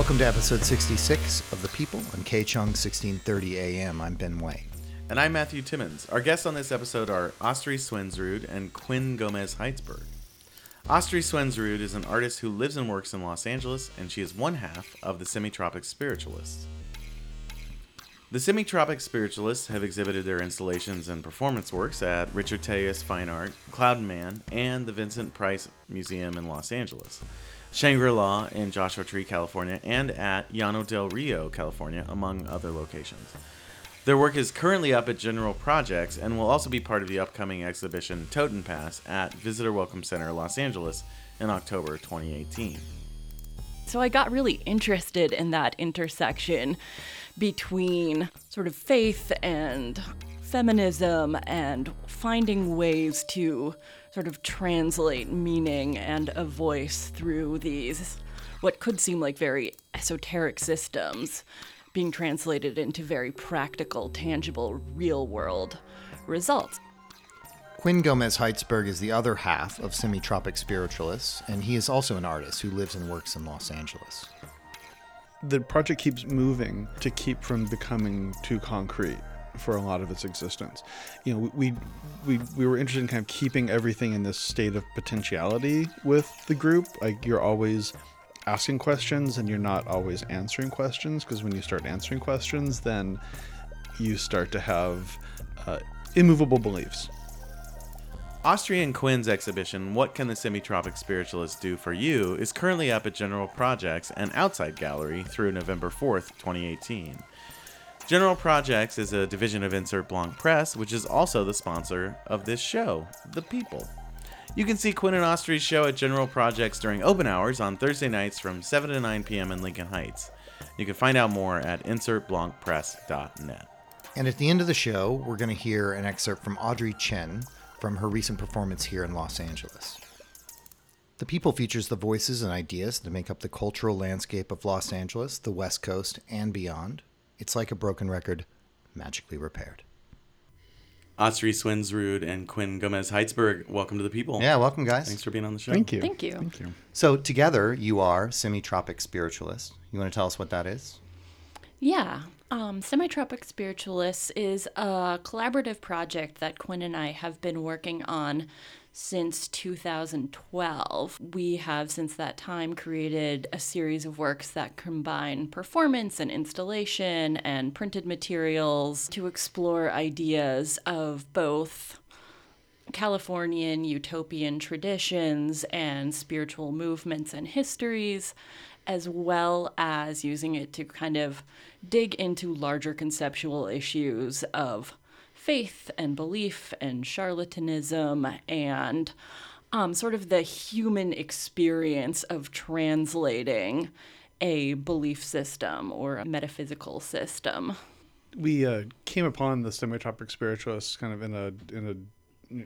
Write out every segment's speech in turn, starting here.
Welcome to episode 66 of The People on KCHUNG 1630 AM. I'm Ben Way. And I'm Matthew Timmons. Our guests on this episode are Astri Swendsrud and Quinn Gomez Heitzeberg. Astri Swendsrud is an artist who lives and works in Los Angeles, and she is one half of the Semitropic Spiritualists. The Semitropic Spiritualists have exhibited their installations and performance works at Richard Telles Fine Art, Klowden Mann, and the Vincent Price Museum in Los Angeles. Shangri La in Joshua Tree, California, and at Llano del Rio, California, among other locations. Their work is currently up at General Projects and will also be part of the upcoming exhibition Toten Pass at Visitor Welcome Center, Los Angeles, in October 2018. So I got really interested in that intersection between sort of faith and feminism and finding ways to sort of translate meaning and a voice through these what could seem like very esoteric systems being translated into very practical, tangible, real world results. Quinn Gomez Heitzeberg is the other half of Semitropic Spiritualists, and he is also an artist who lives and works in Los Angeles. The project keeps moving to keep from becoming too concrete for a lot of its existence. You know, we we we were interested in kind of keeping everything in this state of potentiality with the group. Like you're always asking questions and you're not always answering questions because when you start answering questions, then you start to have uh, immovable beliefs. Astri and Quinn's exhibition, What Can the Semitropic Spiritualists Do for You, is currently up at General Projects and Outside Gallery through November 4th, 2018. General Projects is a division of Insert Blanc Press, which is also the sponsor of this show, The People. You can see Quinn and Astri's show at General Projects during open hours on Thursday nights from 7 to 9 p.m. in Lincoln Heights. You can find out more at insertblancpress.net. And at the end of the show, we're going to hear an excerpt from Audrey Chen from her recent performance here in Los Angeles. The People features the voices and ideas that make up the cultural landscape of Los Angeles, the West Coast, and beyond. It's like a broken record, magically repaired. Astri Swendsrud and Quinn Gomez Heitzeberg, welcome to the people. Yeah, welcome, guys. Thanks for being on the show. Thank you. Thank you. Thank you. So, together, you are Semitropic Spiritualists. You want to tell us what that is? Yeah. Um, Semitropic Spiritualists is a collaborative project that Quinn and I have been working on since 2012. We have, since that time, created a series of works that combine performance and installation and printed materials to explore ideas of both Californian utopian traditions and spiritual movements and histories, as well as using it to kind of dig into larger conceptual issues of faith and belief and charlatanism and um, sort of the human experience of translating a belief system or a metaphysical system. We uh, came upon the semitropic spiritualists kind of in a in a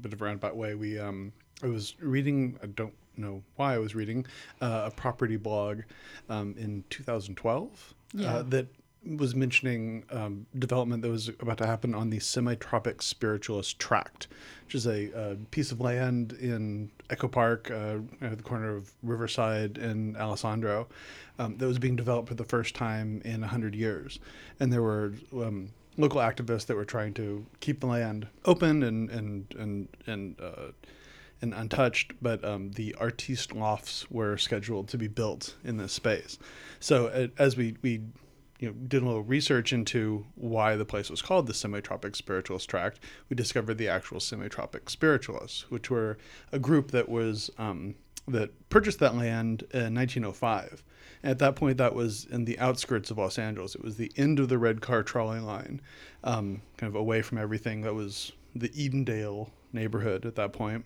bit of a roundabout way. We um, I was reading. I don't know why I was reading uh, a property blog um, in 2012 Yeah. uh, that was mentioning um, development that was about to happen on the semitropic spiritualist tract, which is a, a piece of land in Echo Park, uh, at the corner of Riverside and Alessandro, um, that was being developed for the first time in 100 years. And there were um, local activists that were trying to keep the land open and, and, and, and, uh, and untouched, but um, the artiste lofts were scheduled to be built in this space. So uh, as we, we you know, did a little research into why the place was called the Semitropic Spiritualist Tract, we discovered the actual Semitropic Spiritualists, which were a group that was um, that purchased that land in 1905. And at that point, that was in the outskirts of Los Angeles. It was the end of the red car trolley line, um, kind of away from everything that was the Edendale neighborhood at that point,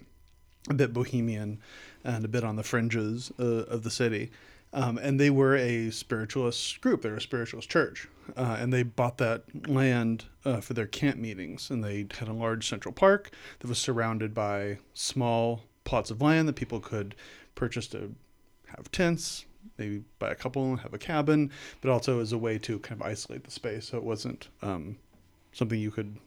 a bit bohemian and a bit on the fringes uh, of the city. Um, and they were a spiritualist group. They were a spiritualist church, uh, and they bought that land uh, for their camp meetings. And they had a large central park that was surrounded by small plots of land that people could purchase to have tents, maybe buy a couple and have a cabin, but also as a way to kind of isolate the space, so it wasn't um, something you could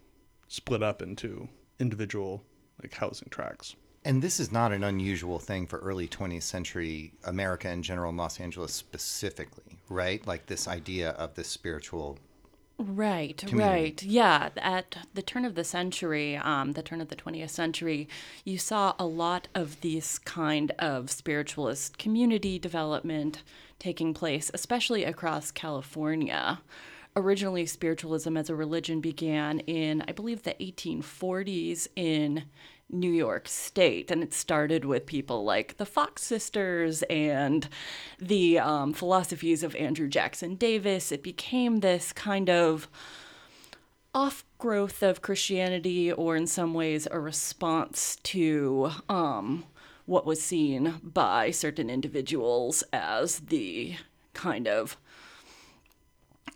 split up into individual like housing tracts. And this is not an unusual thing for early 20th century America in general, and Los Angeles specifically, right? Like this idea of this spiritual. Right, community. right. Yeah, at the turn of the century, um, the turn of the 20th century, you saw a lot of this kind of spiritualist community development taking place, especially across California. Originally, spiritualism as a religion began in, I believe, the 1840s in New York State, and it started with people like the Fox sisters and the um, philosophies of Andrew Jackson Davis. It became this kind of off growth of Christianity, or in some ways, a response to um, what was seen by certain individuals as the kind of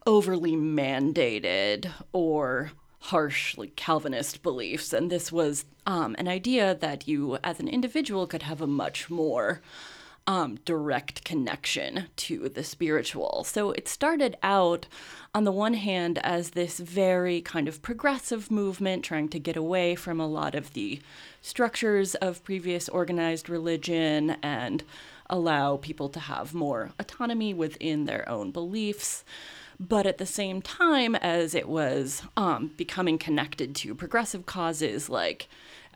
overly mandated or harsh like calvinist beliefs and this was um, an idea that you as an individual could have a much more um, direct connection to the spiritual. So it started out on the one hand as this very kind of progressive movement trying to get away from a lot of the structures of previous organized religion and allow people to have more autonomy within their own beliefs but at the same time as it was um, becoming connected to progressive causes like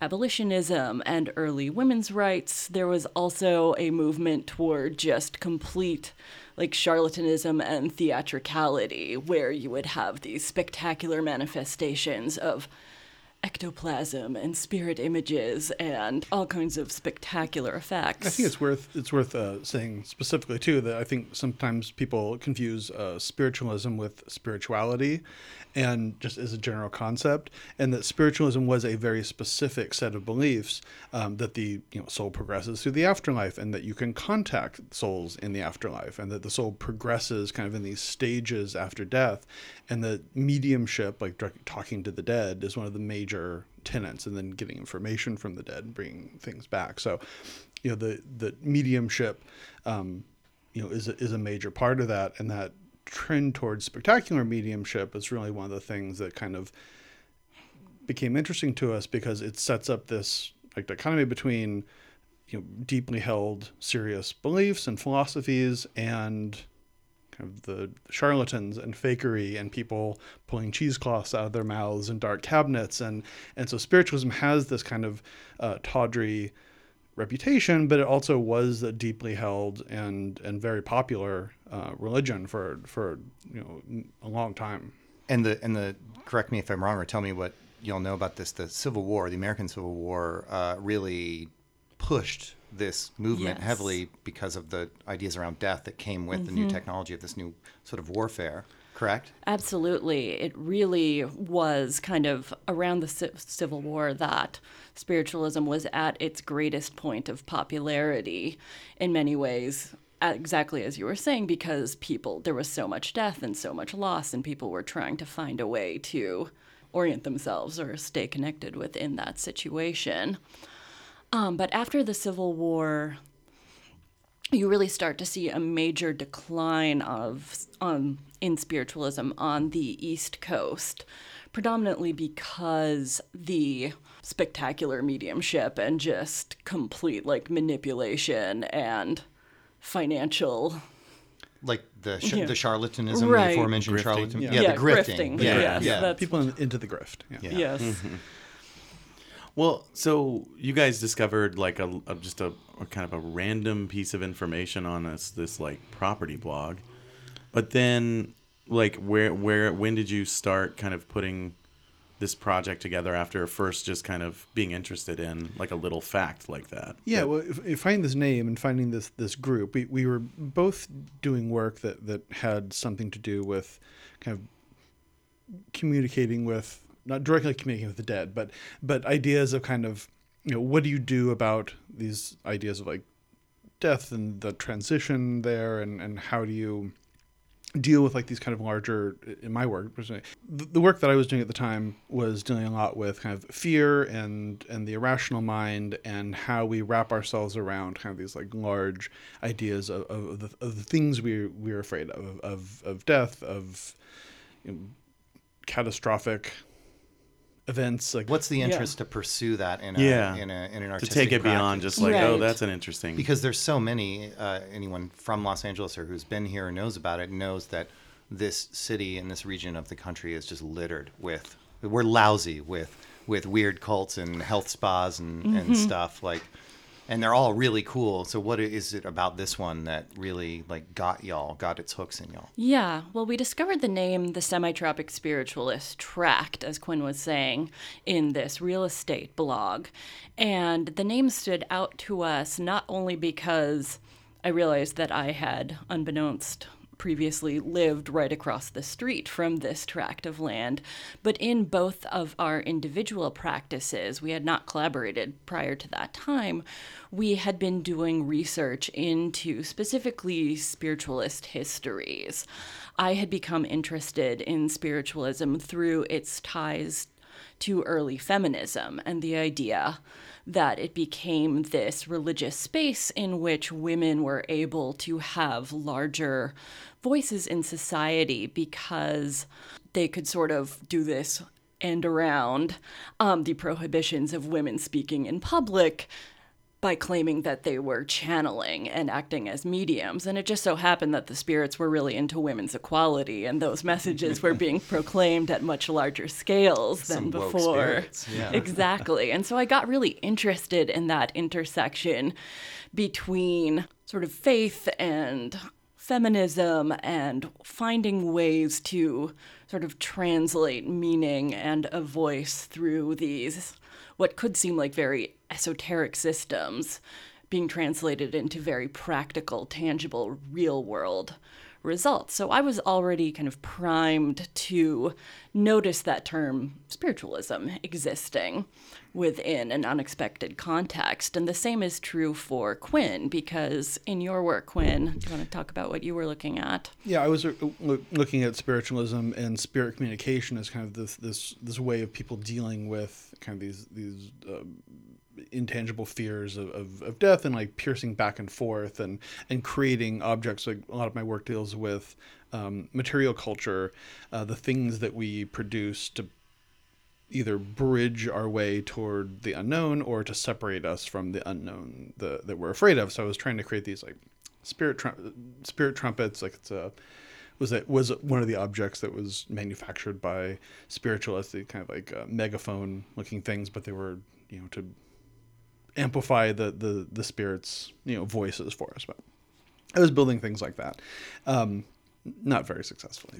abolitionism and early women's rights, there was also a movement toward just complete like charlatanism and theatricality, where you would have these spectacular manifestations of ectoplasm and spirit images and all kinds of spectacular effects. I think it's worth it's worth uh, saying specifically too that I think sometimes people confuse uh, spiritualism with spirituality, and just as a general concept, and that spiritualism was a very specific set of beliefs um, that the you know soul progresses through the afterlife, and that you can contact souls in the afterlife, and that the soul progresses kind of in these stages after death, and that mediumship, like talking to the dead, is one of the major tenets, and then getting information from the dead and bringing things back. So, you know, the the mediumship, um, you know, is a, is a major part of that, and that trend towards spectacular mediumship is really one of the things that kind of became interesting to us because it sets up this like dichotomy between you know deeply held serious beliefs and philosophies and kind of the charlatans and fakery and people pulling cheesecloths out of their mouths and dark cabinets and and so spiritualism has this kind of uh, tawdry reputation, but it also was a deeply held and and very popular uh, religion for for you know a long time. And the and the correct me if I'm wrong or tell me what y'all know about this. The Civil War, the American Civil War, uh, really pushed this movement Yes. heavily because of the ideas around death that came with the new mm-hmm. technology of this new sort of warfare. Correct. Absolutely. It really was kind of around the Ci- Civil War that spiritualism was at its greatest point of popularity in many ways. Exactly as you were saying, because people, there was so much death and so much loss, and people were trying to find a way to orient themselves or stay connected within that situation. Um, but after the Civil War, you really start to see a major decline of um, in spiritualism on the East Coast, predominantly because the spectacular mediumship and just complete like manipulation and financial Like the sh- Yeah. the charlatanism, Right. the aforementioned Grifting. charlatan. Yeah. Yeah, Yeah, the grifting. grifting. Yeah, Yes, yeah. that's- People in, into the grift. Yeah. Yeah. yes Well, so you guys discovered like a, a just a, a kind of a random piece of information on this this like property blog, but then like where where when did you start kind of putting this project together after first just kind of being interested in like a little fact like that? Yeah, well, if, if finding this name and finding this this group, we, we were both doing work that that had something to do with kind of communicating with not directly communicating with the dead, but but ideas of kind of you know what do you do about these ideas of like death and the transition there, and and how do you deal with like these kind of larger in my work personally the, work that i was doing at the time was dealing a lot with kind of fear and and the irrational mind and how we wrap ourselves around kind of these like large ideas of, of, the, of the things we we're afraid of of of death of you know, catastrophic events like What's the interest to pursue that in a, Yeah. in, a, in an to take it beyond just like, oh, that's an interesting. because there's so many uh, anyone from Los Angeles or who's been here or knows about it knows that this city and this region of the country is just littered with we're lousy with with weird cults and health spas and, and stuff like and they're all really cool. So what is it about this one that really like got y'all got its hooks in y'all? Yeah, well, we discovered the name the Semi-Tropic Spiritualist tract, as Quinn was saying, in this real estate blog. And the name stood out to us not only because I realized that I had, unbeknownst, previously lived right across the street from this tract of land, but in both of our individual practices, we had not collaborated prior to that time. We had been doing research into specifically spiritualist histories. I had become interested in spiritualism through its ties to early feminism and the idea that it became this religious space in which women were able to have larger voices in society because they could sort of do this and around um, the prohibitions of women speaking in public by claiming that they were channeling and acting as mediums. And it just so happened that the spirits were really into women's equality, and those messages were being proclaimed at much larger scales than Some woke before. yeah. Exactly. And so I got really interested in that intersection between sort of faith and feminism and finding ways to sort of translate meaning and a voice through these what could seem like very esoteric systems being translated into very practical, tangible, real world results. So I was already kind of primed to notice that term spiritualism existing within an unexpected context. And the same is true for Quinn, because in your work, Quinn, do you want to talk about what you were looking at? Yeah, I was uh, looking at spiritualism and spirit communication as kind of this this this way of people dealing with kind of these these um, intangible fears of, of, of death and like piercing back and forth and and creating objects. Like a lot of my work deals with um, material culture, uh, the things that we produce to either bridge our way toward the unknown or to separate us from the unknown the, that we're afraid of. So I was trying to create these like spirit trum- spirit trumpets. Like it's a was it was one of the objects that was manufactured by spiritualists. They kind of like uh, megaphone looking things, but they were you know to amplify the the the spirits you know voices for us. But I was building things like that. Um, not very successfully,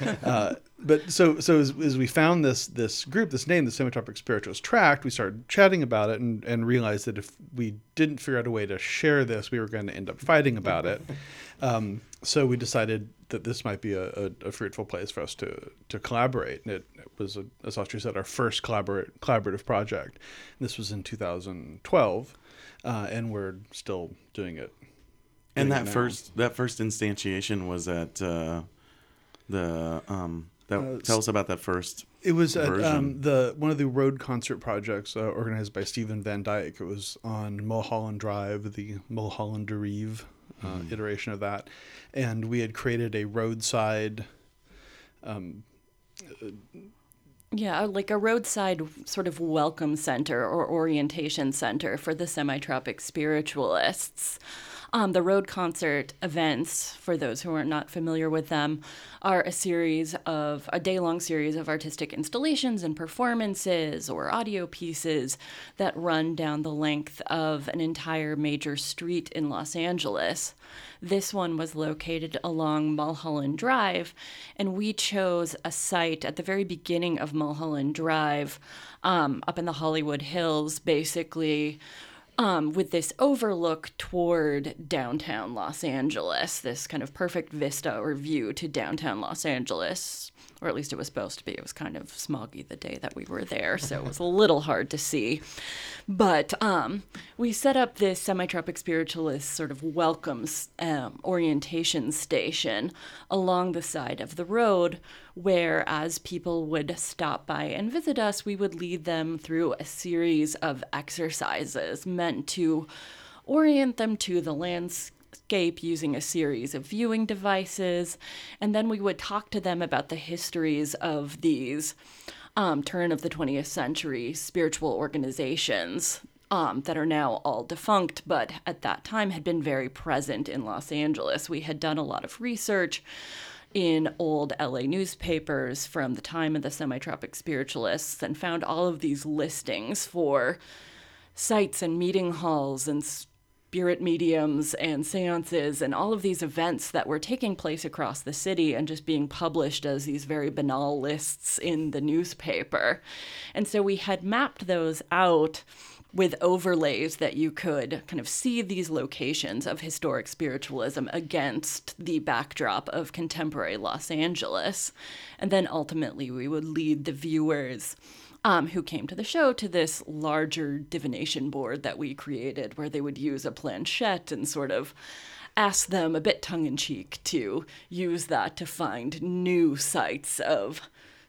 but, uh, but so so as, as we found this this group, this name, the Semitropic Spiritualist Tract, we started chatting about it and, and realized that if we didn't figure out a way to share this, we were going to end up fighting about it. Um, so we decided that this might be a, a, a fruitful place for us to to collaborate. And it, it was, a, as Astri said, our first collaborate, collaborative project. This was in 2012, uh, and we're still doing it and that it now. first that first instantiation was at uh, the um. That, Uh, tell us about that first. It was at version. um, the one of the road concert projects uh, organized by Stephen Van Dyck. It was on Mulholland Drive, the Mulholland Derive uh, iteration of that, and we had created a roadside. Um, Yeah, like a roadside sort of welcome center or orientation center for the semi tropic spiritualists. Um, the road concert events, for those who are not familiar with them, are a series of a day long series of artistic installations and performances or audio pieces that run down the length of an entire major street in Los Angeles. This one was located along Mulholland Drive, and we chose a site at the very beginning of Mulholland Drive, um, up in the Hollywood Hills, basically. Um, with this overlook toward downtown Los Angeles, this kind of perfect vista or view to downtown Los Angeles, or at least it was supposed to be. It was kind of smoggy the day that we were there, so it was a little hard to see. But um, we set up this semi-tropic spiritualist sort of welcomes um, orientation station along the side of the road, where as people would stop by and visit us, we would lead them through a series of exercises meant to orient them to the landscape using a series of viewing devices, and then we would talk to them about the histories of these um, turn of the 20th century spiritual organizations um, that are now all defunct, but at that time had been very present in Los Angeles. We had done a lot of research in old LA newspapers from the time of the semi-tropic spiritualists and found all of these listings for sites and meeting halls and spirit mediums and seances and all of these events that were taking place across the city and just being published as these very banal lists in the newspaper. And so we had mapped those out with overlays that you could kind of see these locations of historic spiritualism against the backdrop of contemporary Los Angeles. And then ultimately, we would lead the viewers. Um, who came to the show to this larger divination board that we created, where they would use a planchette and sort of ask them a bit tongue in cheek to use that to find new sites of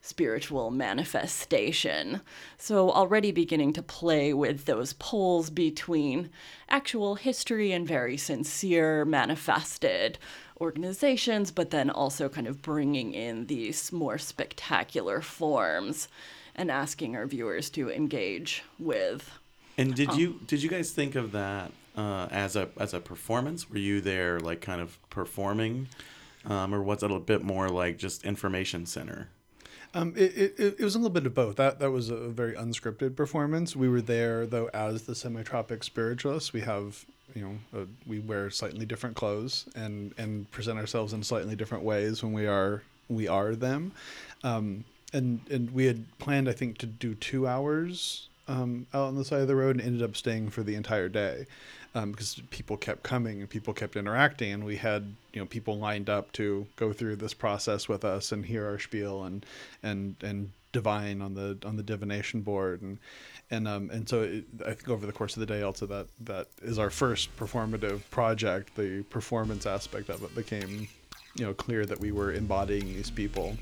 spiritual manifestation. So, already beginning to play with those poles between actual history and very sincere manifested organizations, but then also kind of bringing in these more spectacular forms and asking our viewers to engage with. And did you did you guys think of that uh, as a as a performance? Were you there like kind of performing, um, or was it a bit more like just information center? Um, it, it, it was a little bit of both. That that was a very unscripted performance. We were there though as the semi-tropic spiritualists. We have you know uh, we wear slightly different clothes and and present ourselves in slightly different ways when we are we are them. Um, and and we had planned I think to do two hours um, out on the side of the road and ended up staying for the entire day um, because people kept coming and people kept interacting and we had you know people lined up to go through this process with us and hear our spiel and and and divine on the on the divination board. And and um and so it, I think over the course of the day also that that is our first performative project the performance aspect of it became you know clear that we were embodying these people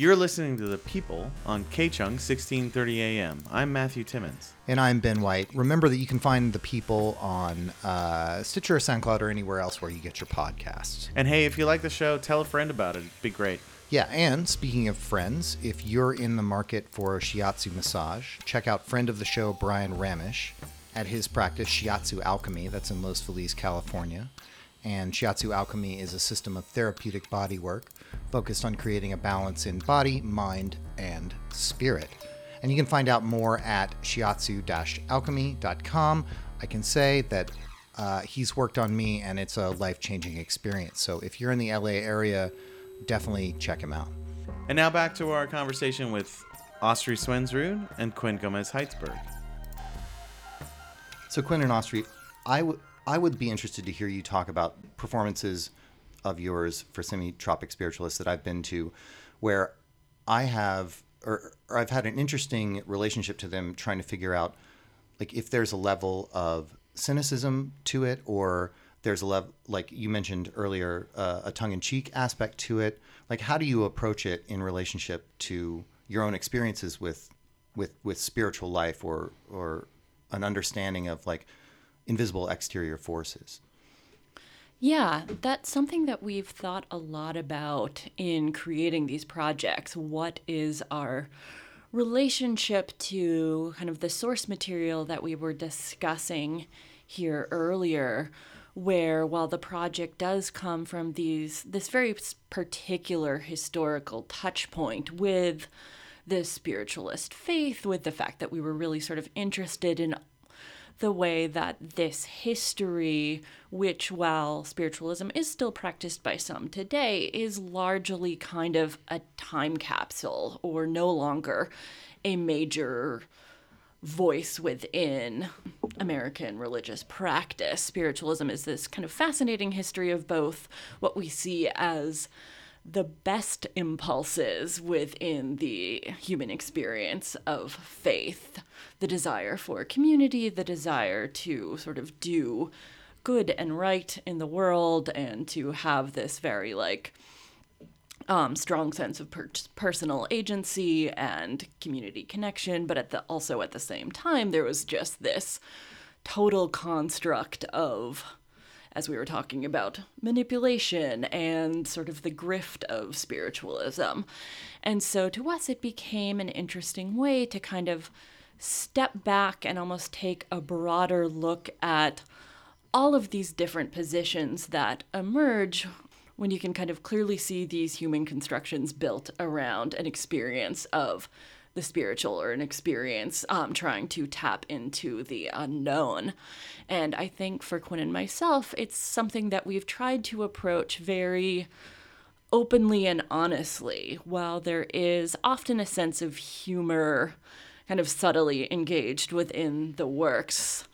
You're listening to The People on KCHUNG 1630 AM. I'm Matthew Timmons. And I'm Ben White. Remember that you can find the people on uh, Stitcher or SoundCloud or anywhere else where you get your podcasts. And hey, if you like the show, tell a friend about it. It'd be great. Yeah, and speaking of friends, if you're in the market for a shiatsu massage, check out friend of the show Brian Ramish at his practice Shiatsu Alchemy. That's in Los Feliz, California. And Shiatsu Alchemy is a system of therapeutic body work focused on creating a balance in body, mind, and spirit. And you can find out more at shiatsu alchemy.com. I can say that uh, he's worked on me and it's a life changing experience. So if you're in the LA area, definitely check him out. And now back to our conversation with Astri Swendsrud and Quinn Gomez Heitzeberg. So, Quinn and Astri, I would I would be interested to hear you talk about performances of yours for semi-tropic spiritualists that I've been to, where I have or, or I've had an interesting relationship to them, trying to figure out like if there's a level of cynicism to it or there's a level like you mentioned earlier uh, a tongue-in-cheek aspect to it. Like how do you approach it in relationship to your own experiences with with with spiritual life or or an understanding of like invisible exterior forces yeah, that's something that we've thought a lot about in creating these projects. What is our relationship to kind of the source material that we were discussing here earlier? Where while the project does come from these this very particular historical touch point with the spiritualist faith, with the fact that we were really sort of interested in the way that this history, which while spiritualism is still practiced by some today, is largely kind of a time capsule or no longer a major voice within American religious practice. Spiritualism is this kind of fascinating history of both what we see as the best impulses within the human experience of faith the desire for community, the desire to sort of do good and right in the world, and to have this very like um, strong sense of per- personal agency and community connection. But at the also at the same time, there was just this total construct of as we were talking about manipulation and sort of the grift of spiritualism. And so to us, it became an interesting way to kind of step back and almost take a broader look at all of these different positions that emerge when you can kind of clearly see these human constructions built around an experience of the spiritual or an experience um, trying to tap into the unknown. And I think for Quinn and myself, it's something that we've tried to approach very openly and honestly, while there is often a sense of humor kind of subtly engaged within the works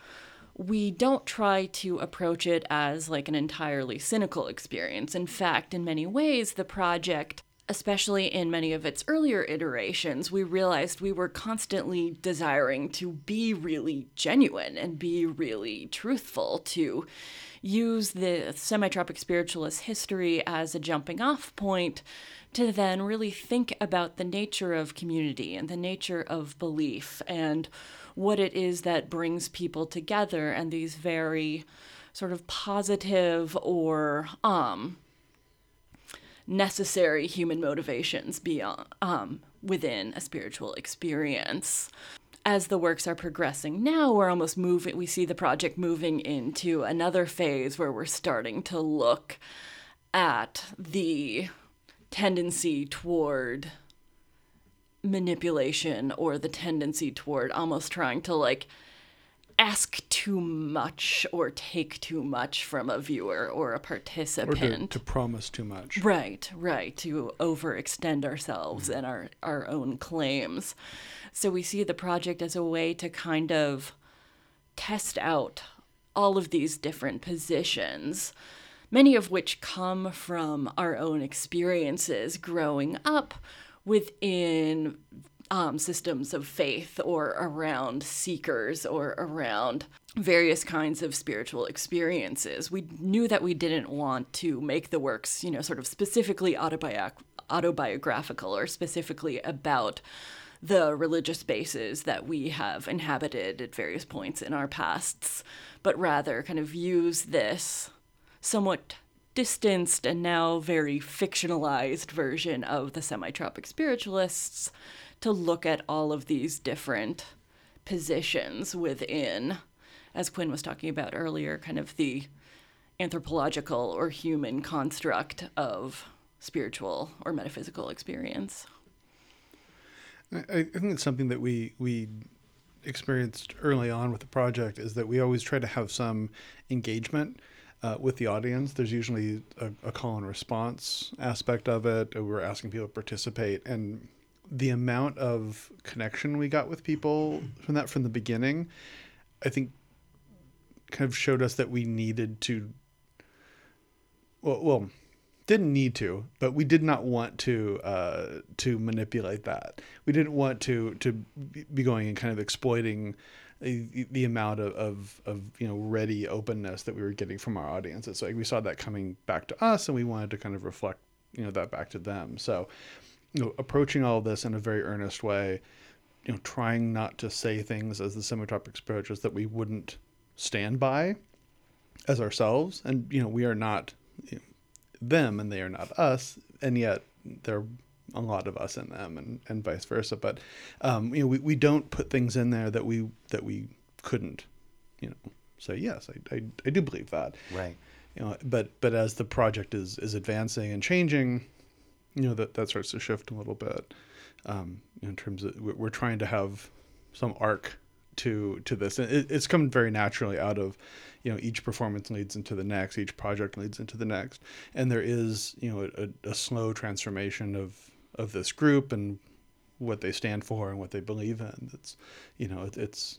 we don't try to approach it as like an entirely cynical experience. In fact, in many ways, the project, especially in many of its earlier iterations, we realized we were constantly desiring to be really genuine and be really truthful, to use the semi-tropic spiritualist history as a jumping off point to then really think about the nature of community and the nature of belief and what it is that brings people together and these very sort of positive or um, necessary human motivations beyond um, within a spiritual experience. As the works are progressing now, we're almost moving, we see the project moving into another phase where we're starting to look at the tendency toward manipulation or the tendency toward almost trying to like ask too much or take too much from a viewer or a participant. Or to, to promise too much. Right, right. To overextend ourselves mm-hmm. and our, our own claims. So we see the project as a way to kind of test out all of these different positions, many of which come from our own experiences growing up within um, systems of faith or around seekers or around various kinds of spiritual experiences. We knew that we didn't want to make the works, you know, sort of specifically autobi- autobiographical or specifically about the religious spaces that we have inhabited at various points in our pasts, but rather kind of use this somewhat distanced and now very fictionalized version of the semi-tropic spiritualists to look at all of these different positions within as Quinn was talking about earlier kind of the anthropological or human construct of spiritual or metaphysical experience. I think it's something that we we experienced early on with the project is that we always try to have some engagement uh, with the audience. There's usually a, a, call and response aspect of it. We're asking people to participate, and the amount of connection we got with people from that from the beginning, I think, kind of showed us that we needed to. Well, well didn't need to, but we did not want to uh, to manipulate that. We didn't want to to be going and kind of exploiting the, the amount of, of, of you know ready openness that we were getting from our audiences. So like we saw that coming back to us, and we wanted to kind of reflect you know that back to them. So you know approaching all of this in a very earnest way, you know trying not to say things as the semi-tropic spirituals that we wouldn't stand by as ourselves, and you know we are not you know, them and they are not us, and yet they're a lot of us in them and, and vice versa. But um, you know, we, we don't put things in there that we that we couldn't, you know, say yes, I, I, I do believe that. Right. You know, but but as the project is is advancing and changing, you know that that starts to shift a little bit. Um, in terms of we're trying to have some arc to to this. It, it's come very naturally out of, you know, each performance leads into the next, each project leads into the next, and there is you know a, a slow transformation of of this group and what they stand for and what they believe in. It's you know it, it's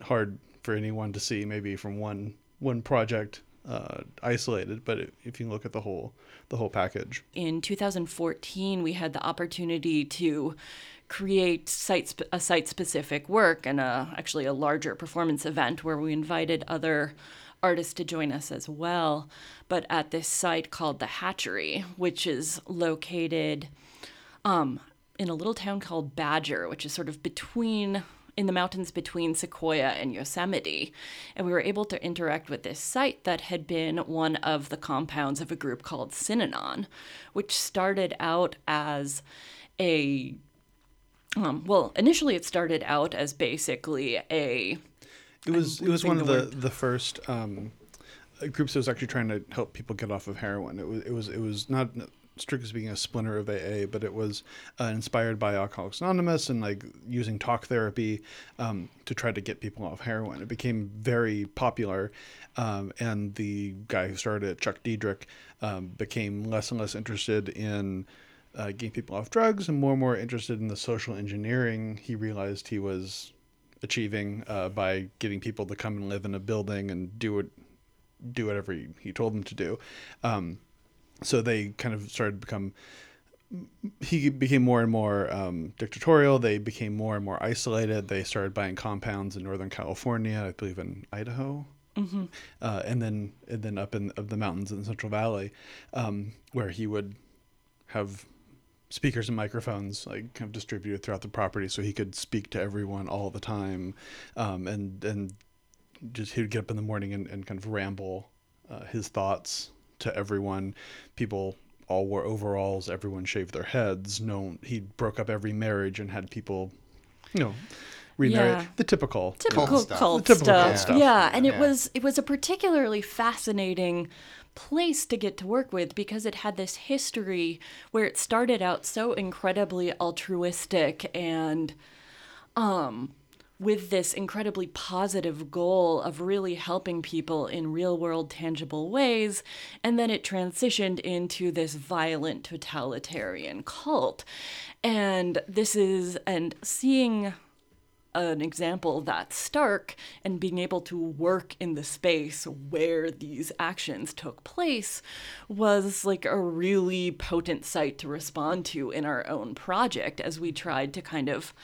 hard for anyone to see maybe from one one project uh, isolated, but if you look at the whole the whole package. In 2014, we had the opportunity to create site a site specific work and a, actually a larger performance event where we invited other artists to join us as well. But at this site called the Hatchery, which is located um, in a little town called Badger, which is sort of between in the mountains between Sequoia and Yosemite. And we were able to interact with this site that had been one of the compounds of a group called Synanon, which started out as a um, well, initially it started out as basically a. It was it was one of the the word. the first um, groups that was actually trying to help people get off of heroin. It was it was it was not strictly speaking a splinter of AA, but it was uh, inspired by Alcoholics Anonymous and like using talk therapy um, to try to get people off heroin. It became very popular, um, and the guy who started it, Chuck Dederich, um, became less and less interested in. Uh, getting people off drugs and more and more interested in the social engineering he realized he was achieving uh, by getting people to come and live in a building and do it do whatever he, told them to do um, so they kind of started to become he became more and more um, dictatorial. They became more and more isolated. They started buying compounds in northern california i believe in idaho. Uh, and then and then up in of the mountains in the central valley um, where he would have speakers and microphones like kind of distributed throughout the property so he could speak to everyone all the time. Um, and and just he would get up in the morning and, and kind of ramble uh, his thoughts to everyone people all wore overalls everyone shaved their heads no he broke up every marriage and had people you know remarry Yeah. the typical typical Cult cult, stuff. The typical stuff. cult stuff. Yeah, and it Yeah. was it was a particularly fascinating place to get to work with because it had this history where it started out so incredibly altruistic and um with this incredibly positive goal of really helping people in real world tangible ways and then it transitioned into this violent totalitarian cult. And this is and seeing an example that stark and being able to work in the space where these actions took place was like a really potent site to respond to in our own project as we tried to kind of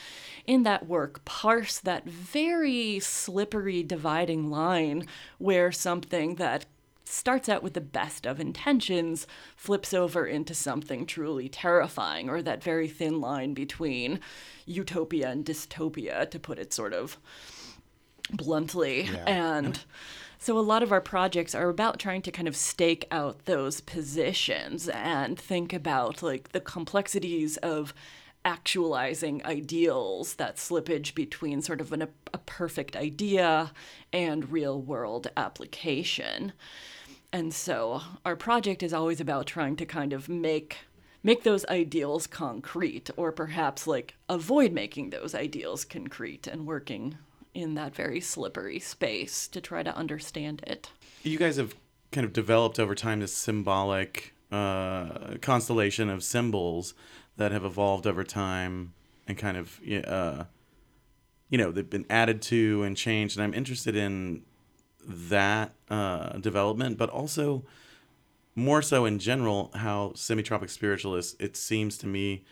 in that work parse that very slippery dividing line where something that starts out with the best of intentions flips over into something truly terrifying, or that very thin line between utopia and dystopia, to put it sort of bluntly. Yeah. And so a lot of our projects are about trying to kind of stake out those positions and think about like the complexities of actualizing ideals, that slippage between sort of an, a perfect idea and real world application. And so our project is always about trying to kind of make make those ideals concrete or perhaps like avoid making those ideals concrete and working in that very slippery space to try to understand it. You guys have kind of developed over time this symbolic uh, constellation of symbols that have evolved over time and kind of, uh, you know, they've been added to and changed. And I'm interested in that uh, development, but also more so in general, how semi-tropic spiritualists, it seems to me,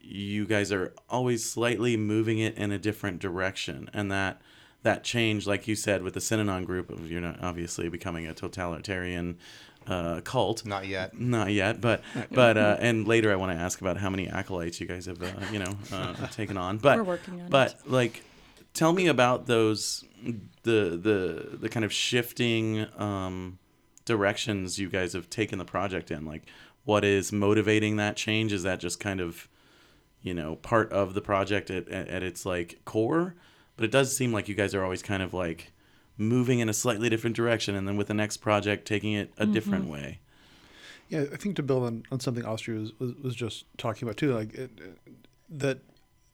you guys are always slightly moving it in a different direction, and that that change, like you said, with the Synanon group of you're not obviously becoming a totalitarian uh, cult. Not yet. Not yet, but but uh, and later I want to ask about how many acolytes you guys have uh, you know uh, taken on. But We're working on but it. like, tell me about those the the the kind of shifting um, directions you guys have taken the project in. Like, what is motivating that change? Is that just kind of you know part of the project at, at, at its like core? But it does seem like you guys are always kind of like moving in a slightly different direction, and then with the next project taking it a different way. Yeah, I think to build on, on something Astri was, was, was just talking about too, like it, that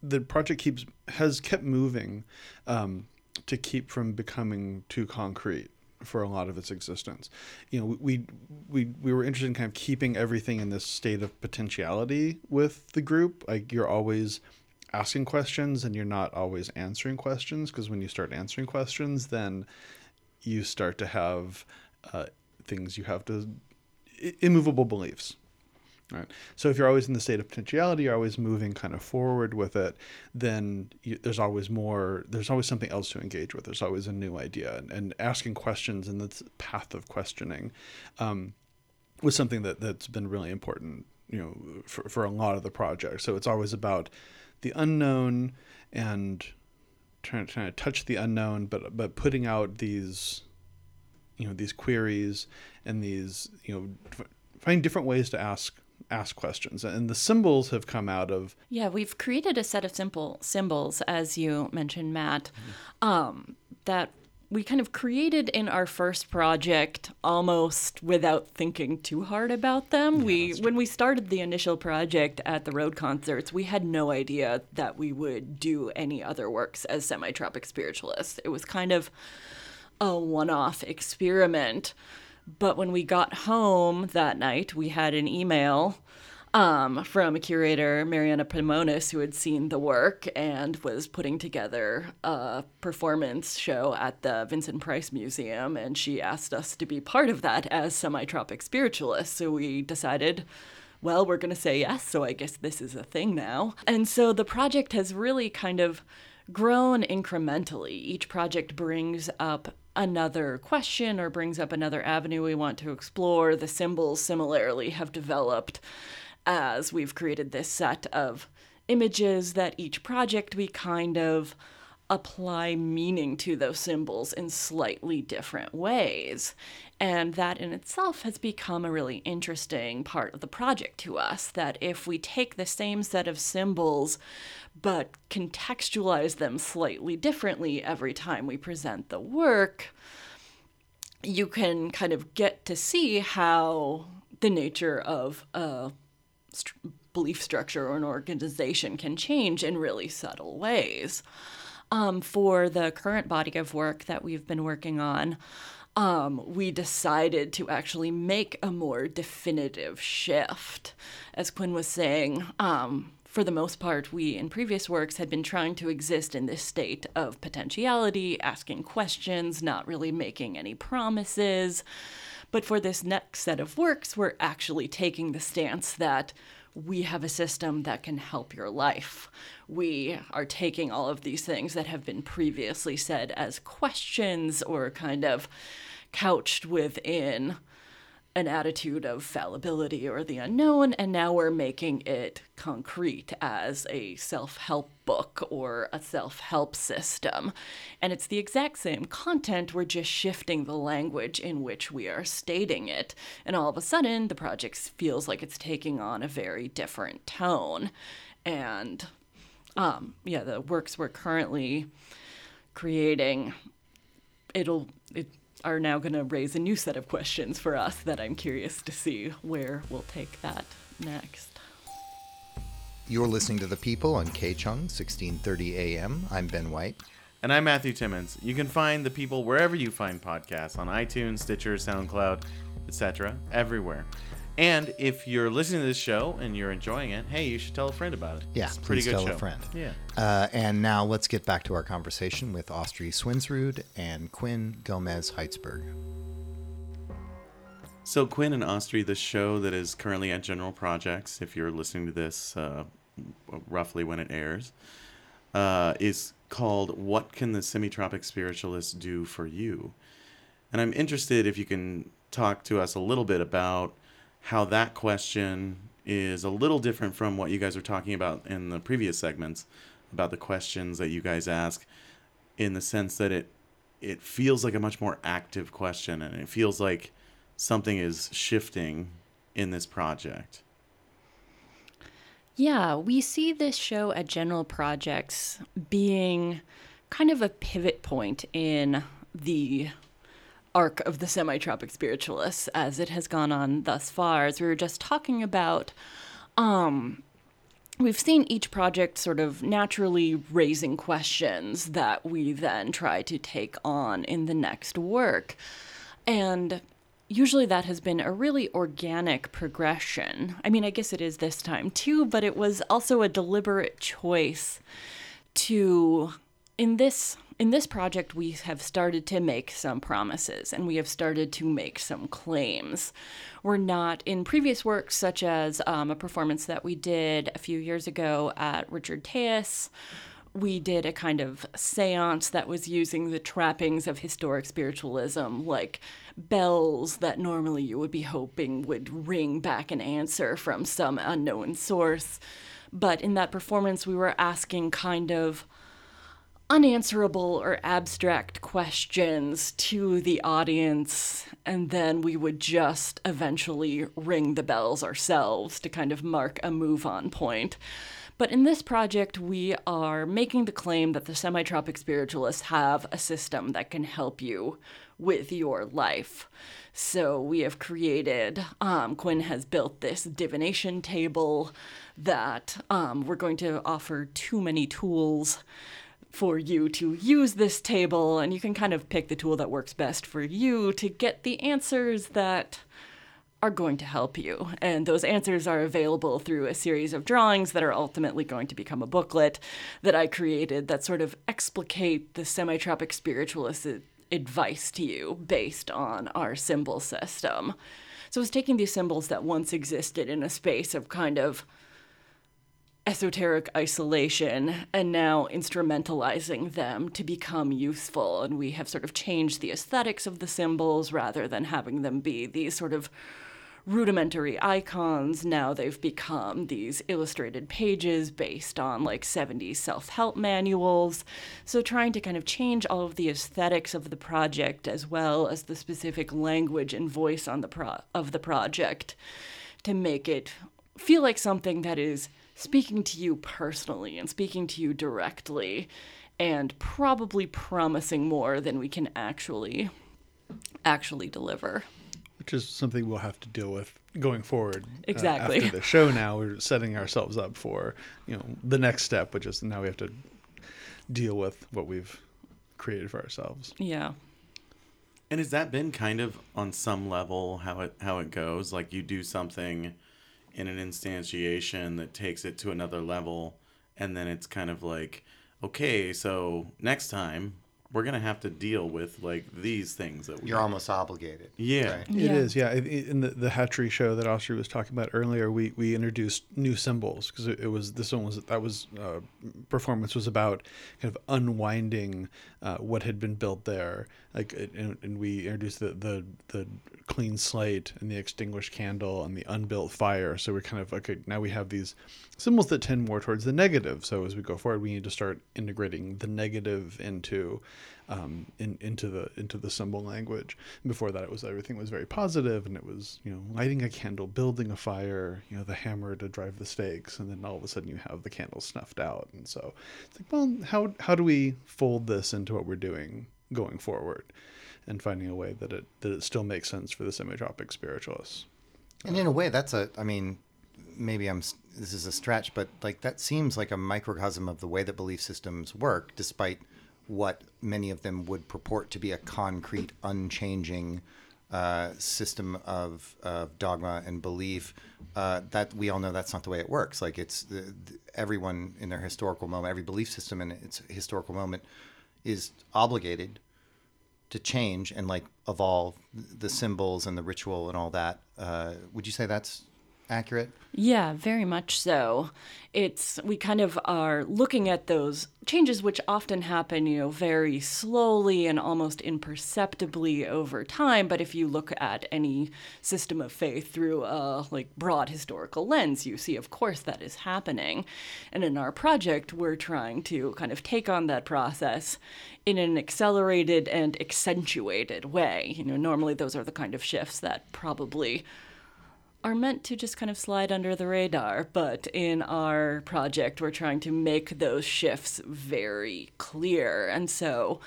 the project keeps has kept moving um, to keep from becoming too concrete for a lot of its existence. You know, we we we were interested in kind of keeping everything in this state of potentiality with the group. Like you're always asking questions and you're not always answering questions because when you start answering questions, then you start to have uh, things you have to immovable beliefs. Right. So if you're always in the state of potentiality, you're always moving kind of forward with it. Then you, there's always more. There's always something else to engage with. There's always a new idea, and, and asking questions in this path of questioning um, was something that that's been really important. You know, for for a lot of the project. So it's always about the unknown and trying, trying to touch the unknown, but but putting out these, you know, these queries and these, you know, find different ways to ask ask questions. And the symbols have come out of Yeah, we've created a set of simple symbols, as you mentioned, Matt, um, that we kind of created in our first project almost without thinking too hard about them. we when we started the initial project at the road concerts, we had no idea that we would do any other works as semi-tropic spiritualists. It was kind of a one-off experiment. But when we got home that night, we had an email um, from a curator, Mariana Pomonis, who had seen the work and was putting together a performance show at the Vincent Price Museum. And she asked us to be part of that as semi tropic spiritualists. So we decided well, we're going to say yes, so I guess this is a thing now. And so the project has really kind of grown incrementally. Each project brings up another question or brings up another avenue we want to explore. The symbols similarly have developed as we've created this set of images that each project we kind of apply meaning to those symbols in slightly different ways. And that in itself has become a really interesting part of the project to us. That if we take the same set of symbols but contextualize them slightly differently every time we present the work, you can kind of get to see how the nature of a st- belief structure or an organization can change in really subtle ways. Um, for the current body of work that we've been working on, um, we decided to actually make a more definitive shift. As Quinn was saying, um, for the most part, we in previous works had been trying to exist in this state of potentiality, asking questions, not really making any promises. But for this next set of works, we're actually taking the stance that we have a system that can help your life. We are taking all of these things that have been previously said as questions or kind of couched within an attitude of fallibility or the unknown, and now we're making it concrete as a self help book or a self help system. And it's the exact same content, we're just shifting the language in which we are stating it. And all of a sudden, the project feels like it's taking on a very different tone. And um, yeah, the works we're currently creating, it'll, it, are now going to raise a new set of questions for us that I'm curious to see where we'll take that next. You're listening to The People on KCHUNG, 1630 AM. I'm Ben White. And I'm Matthew Timmons. You can find The People wherever you find podcasts on iTunes, Stitcher, SoundCloud, etc., everywhere. And if you're listening to this show and you're enjoying it, hey, you should tell a friend about it. Yeah, it's a pretty please good tell show. a friend. Yeah. Uh, and now let's get back to our conversation with Astri Swendsrud and Quinn Gomez Heitzeberg. So Quinn and Austri, the show that is currently at General Projects, if you're listening to this uh, roughly when it airs, uh, is called "What Can the Semi-Tropic Spiritualist Do for You?" And I'm interested if you can talk to us a little bit about how that question is a little different from what you guys were talking about in the previous segments about the questions that you guys ask, in the sense that it it feels like a much more active question and it feels like something is shifting in this project. Yeah, we see this show at General Projects being kind of a pivot point in the arc of the semi tropic spiritualists as it has gone on thus far. As we were just talking about, um, we've seen each project sort of naturally raising questions that we then try to take on in the next work. And usually that has been a really organic progression. I mean, I guess it is this time too, but it was also a deliberate choice to in this in this project we have started to make some promises and we have started to make some claims we're not in previous works such as um, a performance that we did a few years ago at richard Telles we did a kind of seance that was using the trappings of historic spiritualism, like bells that normally you would be hoping would ring back an answer from some unknown source. But in that performance, we were asking kind of unanswerable or abstract questions to the audience, and then we would just eventually ring the bells ourselves to kind of mark a move on point. But in this project, we are making the claim that the semi-tropic spiritualists have a system that can help you with your life. So we have created, um, Quinn has built this divination table that um, we're going to offer too many tools for you to use this table, and you can kind of pick the tool that works best for you to get the answers that are going to help you. And those answers are available through a series of drawings that are ultimately going to become a booklet that I created that sort of explicate the semi tropic spiritualist advice to you based on our symbol system. So it's taking these symbols that once existed in a space of kind of esoteric isolation and now instrumentalizing them to become useful. And we have sort of changed the aesthetics of the symbols rather than having them be these sort of rudimentary icons. Now they've become these illustrated pages based on like 70s self help manuals. So trying to kind of change all of the aesthetics of the project as well as the specific language and voice on the pro- of the project to make it feel like something that is speaking to you personally and speaking to you directly and probably promising more than we can actually actually deliver which is something we'll have to deal with going forward. Exactly. Uh, after the show, now we're setting ourselves up for you know the next step, which is now we have to deal with what we've created for ourselves. Yeah. And has that been kind of on some level how it how it goes? Like you do something in an instantiation that takes it to another level, and then it's kind of like, okay, so next time we're gonna have to deal with like these things that we You're almost obligated. Yeah. right? Yeah. is, yeah. In- In the, the hatchery show that Astri was talking about earlier, we, we introduced new symbols because it, it was this one was that was uh, performance was about kind of unwinding uh, what had been built there. Like, and, and we introduced the, the the clean slate and the extinguished candle and the unbuilt fire. So we're kind of like now we have these symbols that tend more towards the negative. So as we go forward, we need to start integrating the negative into um, in, into the into the symbol language. Before that, it was everything was very positive, and it was you know lighting a candle, building a fire, you know the hammer to drive the stakes, and then all of a sudden you have the candle snuffed out, and so it's like, well, how how do we fold this into what we're doing going forward, and finding a way that it that it still makes sense for the semi-tropic spiritualists. And in a way, that's a. I mean, maybe I'm. This is a stretch, but like that seems like a microcosm of the way that belief systems work, despite what many of them would purport to be a concrete, unchanging uh, system of, of dogma and belief. Uh, that we all know that's not the way it works. Like it's the, the, everyone in their historical moment, every belief system in its historical moment is obligated to change and like evolve the symbols and the ritual and all that. Uh, would you say that's accurate? Yeah, very much so. It's we kind of are looking at those changes which often happen, you know, very slowly and almost imperceptibly over time, but if you look at any system of faith through a like broad historical lens, you see of course that is happening. And in our project, we're trying to kind of take on that process in an accelerated and accentuated way. You know, normally those are the kind of shifts that probably are meant to just kind of slide under the radar, but in our project, we're trying to make those shifts very clear. And so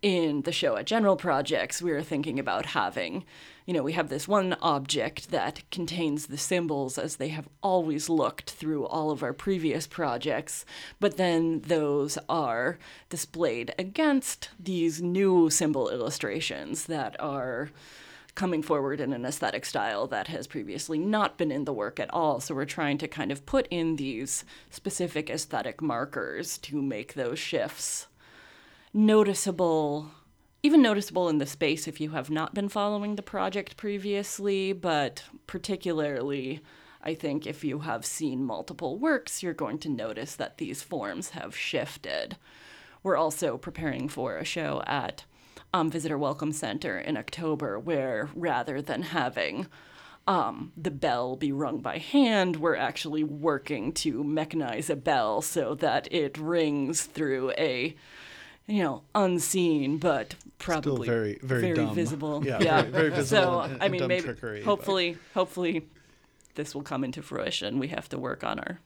in the show at General Projects, we are thinking about having, you know, we have this one object that contains the symbols as they have always looked through all of our previous projects, but then those are displayed against these new symbol illustrations that are coming forward in an aesthetic style that has previously not been in the work at all. So we're trying to kind of put in these specific aesthetic markers to make those shifts noticeable, even noticeable in the space if you have not been following the project previously, but particularly. I think if you have seen multiple works, you're going to notice that these forms have shifted. We're also preparing for a show at um, Visitor Welcome Center in October, where rather than having um, the bell be rung by hand, we're actually working to mechanize a bell so that it rings through a you know, unseen, but probably very- very dumb. visible. Yeah, yeah. very- very visible So and- I mean, maybe trickery, but- hopefully, hopefully, this will come into fruition. We have to work on our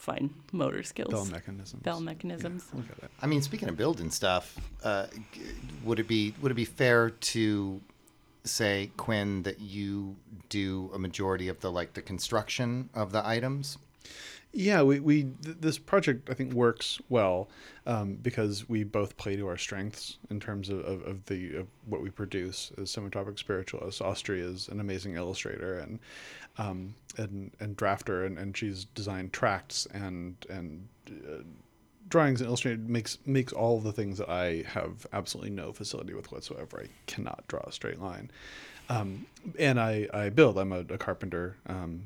fine motor skills, Bell mechanisms. bell mechanisms. Look at it. I mean, speaking of building stuff, uh, would it be would it be fair to say Quinn that you do a majority of the like the construction of the items? Yeah, we, we th- this project I think works well um, because we both play to our strengths in terms of, of, of the of what we produce as semitropic spiritualists. Astri is an amazing illustrator and um, and and drafter, and, and she's designed tracts and and uh, drawings and illustrated makes makes all the things that I have absolutely no facility with whatsoever. I cannot draw a straight line. Um, and I, I build. I'm a, a carpenter um,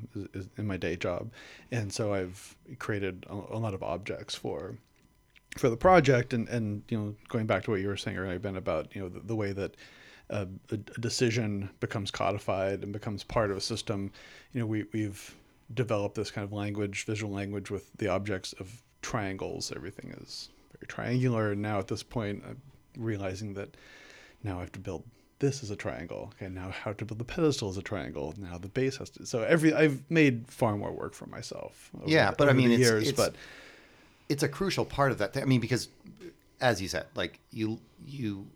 in my day job, and so I've created a, a lot of objects for for the project. And, and you know, going back to what you were saying earlier, Ben, about you know the, the way that a, a decision becomes codified and becomes part of a system. You know, we we've developed this kind of language, visual language, with the objects of triangles. Everything is very triangular. And now at this point, I'm realizing that now I have to build this is a triangle. Okay, now how to build the pedestal is a triangle. Now the base has to. So every I've made far more work for myself. over Yeah, but I mean, it's- years, it's- but it's a crucial part of that. I mean, because as you said, like you, you,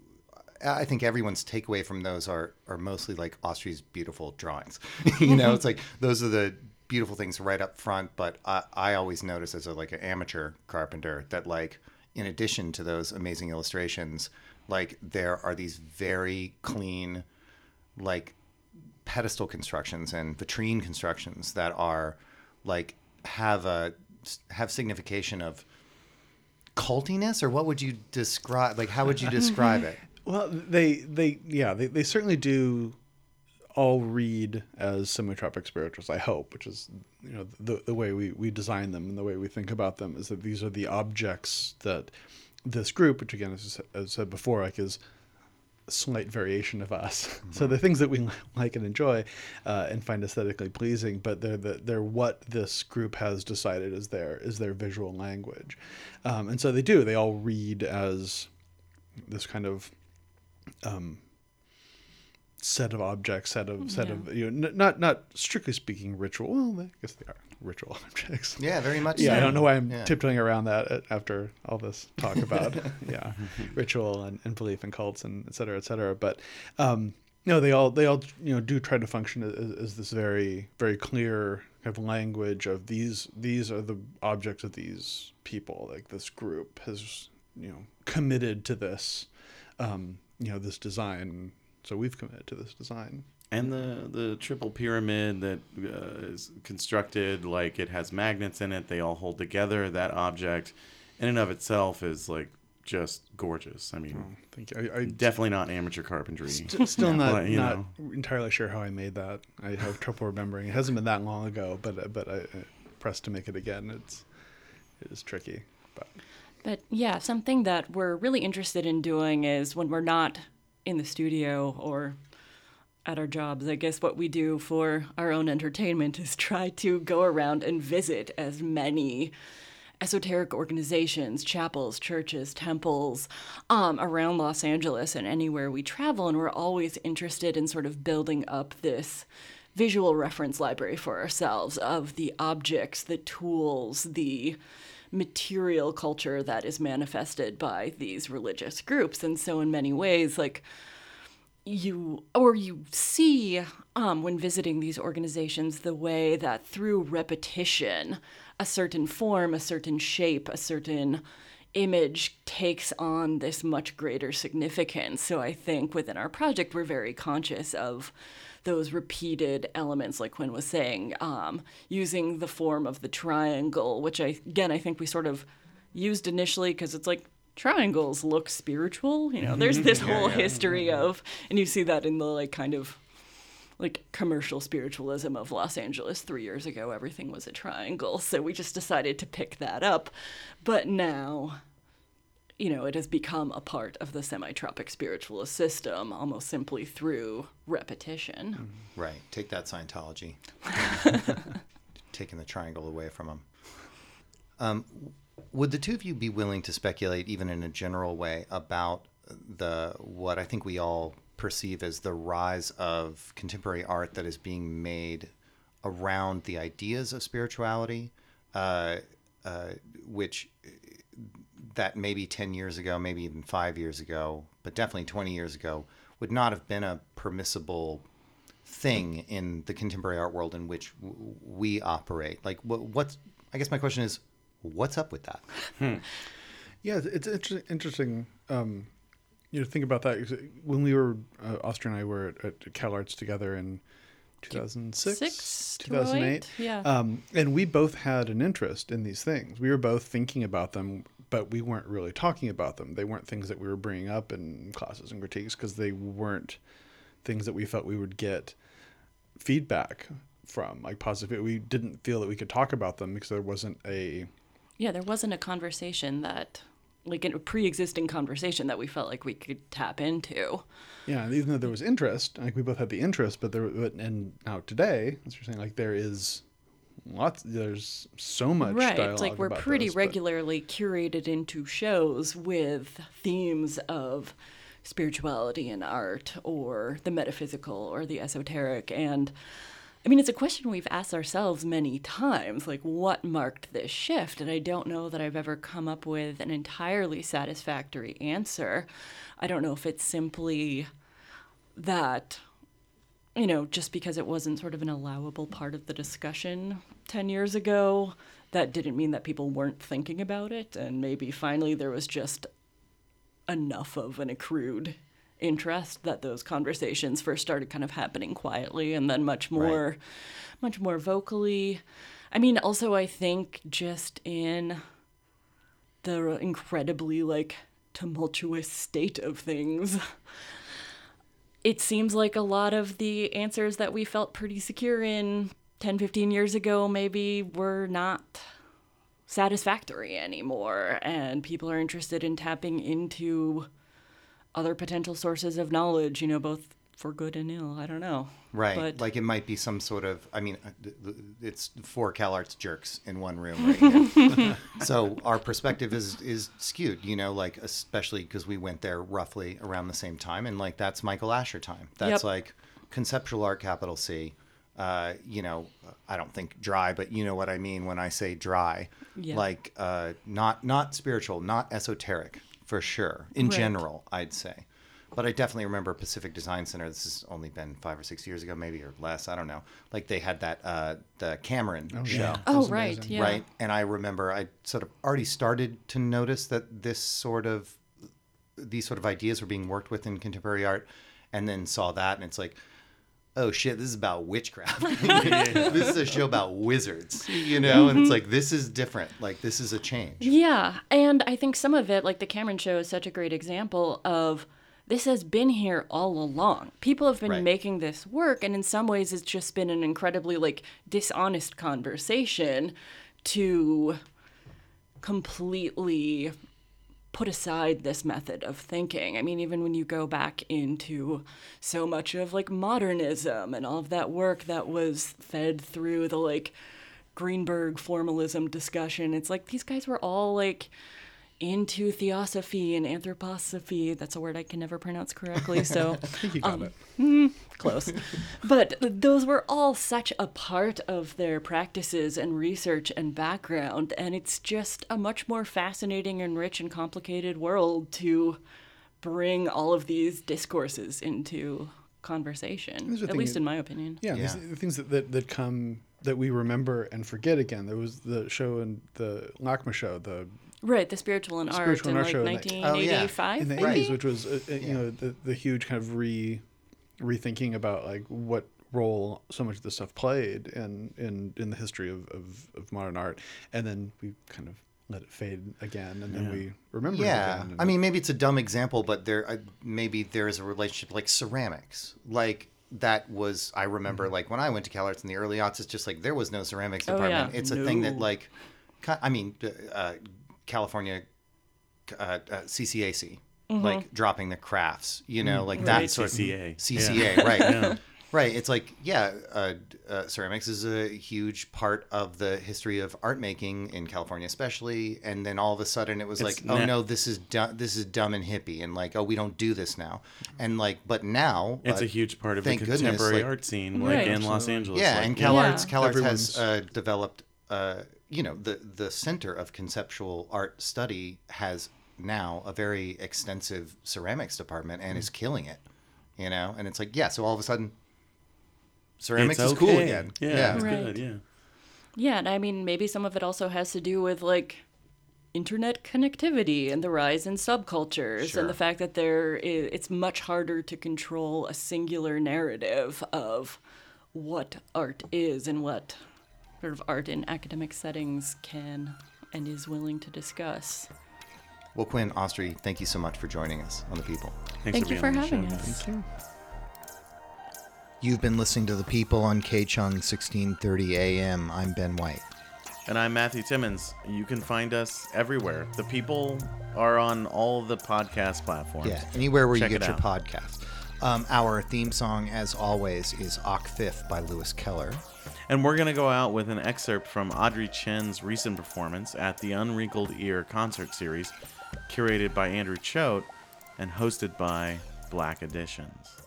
I think everyone's takeaway from those are are mostly like Astri's beautiful drawings. you know, it's like those are the beautiful things right up front. But I, I always notice as a like an amateur carpenter that like in addition to those amazing illustrations, like there are these very clean, like pedestal constructions and vitrine constructions that are like have a have signification of cultiness or what would you describe like how would you describe it Well, they they yeah they, they certainly do all read as semi-tropic spirituals. I hope, which is you know the the way we we design them and the way we think about them is that these are the objects that this group, which again as, I said before, like is a slight variation of us. So the things that we like and enjoy uh, and find aesthetically pleasing, but they're the, they're what this group has decided is their is their visual language, um, and so they do. They all read as this kind of um, set of objects, set of set of you know, n- not not strictly speaking ritual. Well, I guess they are ritual objects. yeah very much Yeah, so. I don't know why I'm Yeah. tiptoeing around that after all this talk about yeah ritual and, and belief and cults and et cetera, et cetera. But um, no, they all they all you know do try to function as, as this very very clear kind of language of these these are the objects of these people. Like this group has you know committed to this um, you know this design. So we've committed to this design. And the the triple pyramid that uh, is constructed like it has magnets in it. They all hold together. That object, in and of itself, is like just gorgeous. I mean, Thank you. I, I definitely not amateur carpentry. St- still not But, you not know. entirely sure how I made that. I have trouble remembering. It hasn't been that long ago, but but I, I pressed to make it again. It's it is tricky, but But yeah, something that we're really interested in doing is when we're not in the studio or at our jobs, I guess what we do for our own entertainment is try to go around and visit as many esoteric organizations, chapels, churches, temples um, around Los Angeles and anywhere we travel. And we're always interested in sort of building up this visual reference library for ourselves of the objects, the tools, the material culture that is manifested by these religious groups. And so, in many ways, like, you or you see um, when visiting these organizations the way that through repetition a certain form a certain shape a certain image takes on this much greater significance. So i think within our project we're very conscious of those repeated elements like quinn was saying um, using the form of the triangle which i again i think we sort of used initially because it's like triangles look spiritual you know? There's this whole history mm-hmm. of and you see that in the like kind of like commercial spiritualism of Los Angeles 3 years ago everything was a triangle so we just decided to pick that up. But now you know it has become a part of the semi-tropic spiritualist system almost simply through repetition. Mm-hmm. Right. Take that scientology. Taking the triangle away from them um, Would the two of you be willing to speculate, even in a general way, about the what I think we all perceive as the rise of contemporary art that is being made around the ideas of spirituality, uh, uh, which that maybe 10 years ago, maybe even five years ago, but definitely 20 years ago, would not have been a permissible thing in the contemporary art world in which w- we operate. Like, what, what's, I guess my question is, what's up with that? Yeah, it's, it's inter- interesting. Um, you know, think about that when we were uh, Astri and I were at, at Cal Arts together in 2006, Six, 2008. 2008, yeah. Um, and we both had an interest in these things. We were both thinking about them, but we weren't really talking about them. They weren't things that we were bringing up in classes and critiques because they weren't things that we felt we would get feedback from, like positive. We didn't feel that we could talk about them because there wasn't a Yeah, there wasn't a conversation that, like a pre existing conversation that we felt like we could tap into. Yeah, even though there was interest, like we both had the interest, but there, but, and now today, as you're saying, like there is lots, there's so much right. like we're pretty but- regularly curated into shows with themes of spirituality and art or the metaphysical or the esoteric. And I mean, it's a question we've asked ourselves many times like, what marked this shift? And I don't know that I've ever come up with an entirely satisfactory answer. I don't know if it's simply that you know, just because it wasn't sort of an allowable part of the discussion 10 years ago, that didn't mean that people weren't thinking about it. And maybe finally there was just enough of an accrued interest that those conversations first started kind of happening quietly and then much more much more vocally. I mean also i think just in the incredibly like tumultuous state of things it seems like a lot of the answers that we felt pretty secure in 10 15 years ago maybe were not satisfactory anymore. And people are interested in tapping into other potential sources of knowledge you know both for good and ill i don't know Right. but like it might be some sort of, I mean, uh, th- th- it's four CalArts jerks in one room right here. so our perspective is, is skewed, you know, like especially because we went there roughly around the same time. And like that's Michael Asher time. That's Yep. like conceptual art, capital C. Uh, you know, I don't think dry, but you know what I mean when I say dry. Yeah. Like uh, not not spiritual, not esoteric for sure. In Right. general, I'd say. But I definitely remember Pacific Design Center. This has only been five or six years ago, maybe or less. I don't know. Like they had that uh, the Cameron show, yeah. oh right amazing. yeah right? And I remember I sort of already started to notice that this sort of these sort of ideas were being worked with in contemporary art, and then saw that, and it's like, oh shit, this is about witchcraft. this is a show about wizards, you know? And it's mm-hmm. like this is different. Like this is a change. Yeah, and I think some of it, like the Cameron show, is such a great example of this has been here all along. People have been Right. making this work, and in some ways, it's just been an incredibly like dishonest conversation to completely put aside this method of thinking. I mean, even when you go back into so much of like modernism and all of that work that was fed through the like Greenberg formalism discussion, it's like these guys were all like into theosophy and anthroposophy. That's a word I can never pronounce correctly. So I think you got um, it. Hmm. Close. But those were all such a part of their practices and research and background. And it's just a much more fascinating and rich and complicated world to bring all of these discourses into conversation, at thing, least it- in my opinion. Yeah, these Yeah. the things that, that, that come that we remember and forget again. There was the show in the LACMA show, the Right, the spiritual and art Spiritual in and Art like show in the- Oh, yeah. in the maybe? 80s, which was uh, uh, you know the the huge kind of re rethinking about like what role so much of this stuff played in in in the history of, of, of modern art, and then we kind of let it fade again, and then we remember it Yeah, again. and I mean, maybe it's a dumb example, but there, uh, maybe there is a relationship like ceramics, like that was. I remember, Mm-hmm. like when I went to CalArts in the early aughts, it's just like there was no ceramics Oh, department. yeah. It's a thing that, like, I mean, uh, uh, California uh, uh, CCAC, like dropping the crafts, you know, like Mm-hmm. Right. that sort CCA. of CCA, right? Right. It's like, yeah, uh, uh, ceramics is a huge part of the history of art making in California, especially. And then all of a sudden, it was It's like, oh no, this is du- this is dumb and hippie, and like, oh, we don't do this now. And like, but now It's uh, a huge part of the thank goodness, contemporary like- art scene, like Right. in Los Angeles. yeah, like, and Cal Yeah. Arts, Cal Arts has uh, developed, uh, you know, the the center of conceptual art study has now a very extensive ceramics department and hmm. is killing it. You know, and it's like, yeah, so all of a sudden, ceramics it's is cool okay. again. Yeah, it's Right. good. Yeah. Yeah, and I mean, maybe some of it also has to do with like internet connectivity and the rise in subcultures Sure. and the fact that there is, it's much harder to control a singular narrative of what art is and what sort of art in academic settings can and is willing to discuss. Well, Quinn Astri, thank you so much for joining us on the People. Thanks Thank for you for having show, us. guys. you. You've been listening to the People on KCHUNG 1630 AM. I'm Ben White. And I'm Matthew Timmons. You can find us everywhere. The people are on all the podcast platforms. Yeah, anywhere where Check you get your out. podcast. Um, our theme song, as always, is Ocfif by Lewis Keller. And we're going to go out with an excerpt from Audrey Chen's recent performance at the Unwrinkled Ear concert series, curated by Andrew Choate and hosted by Black Editions.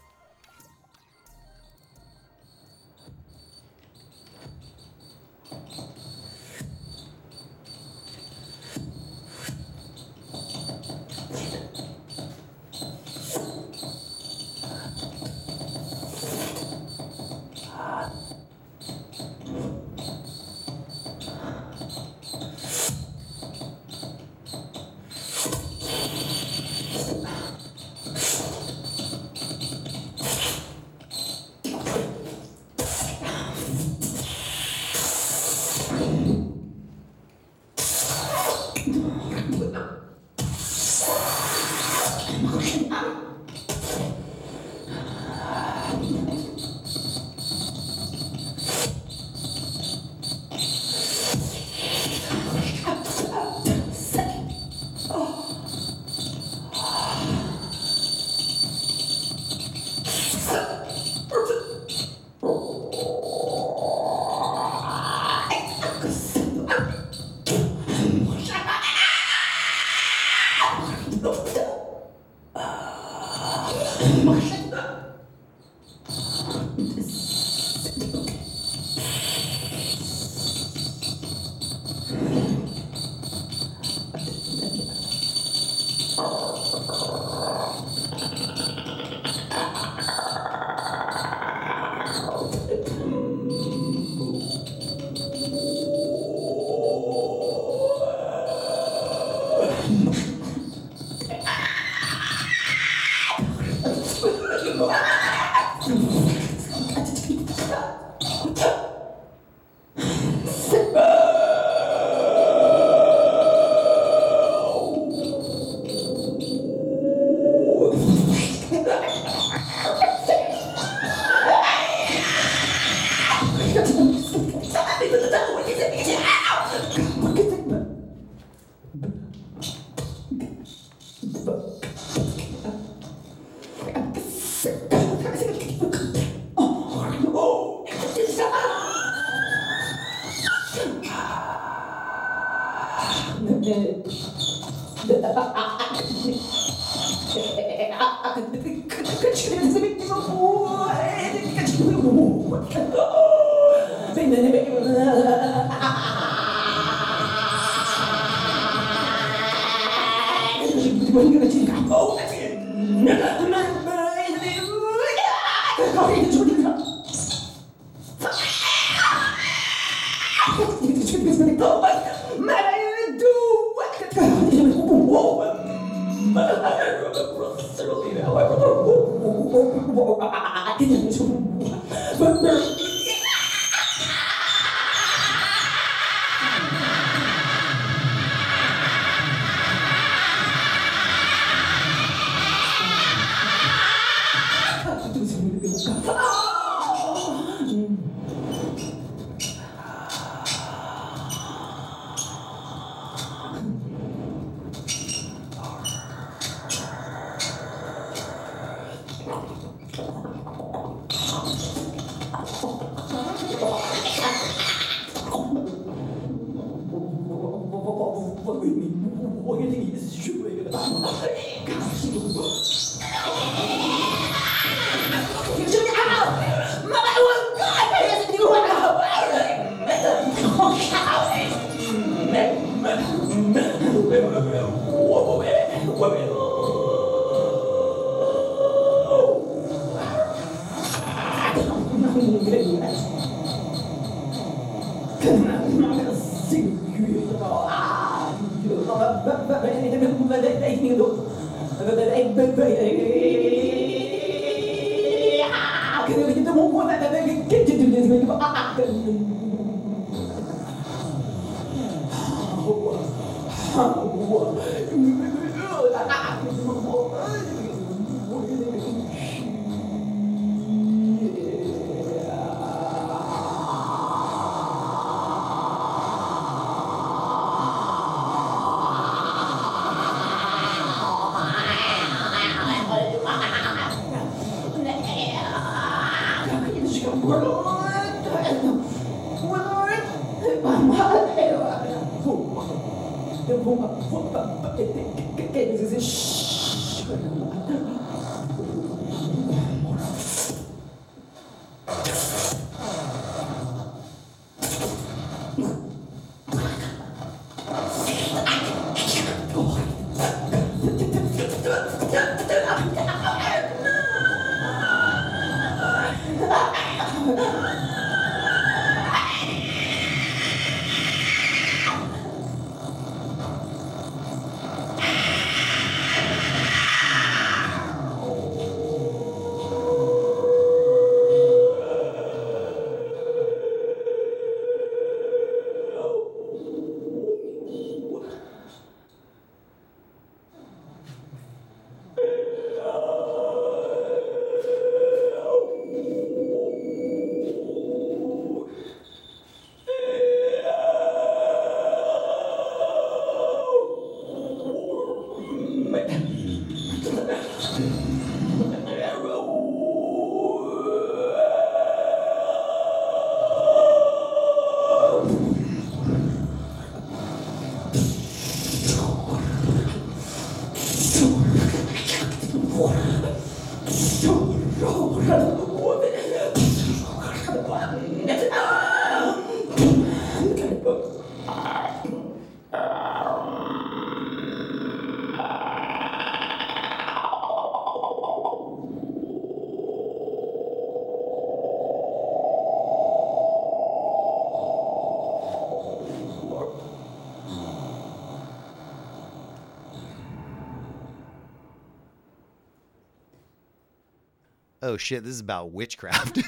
Oh shit, this is about witchcraft.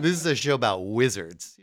this is a show about wizards.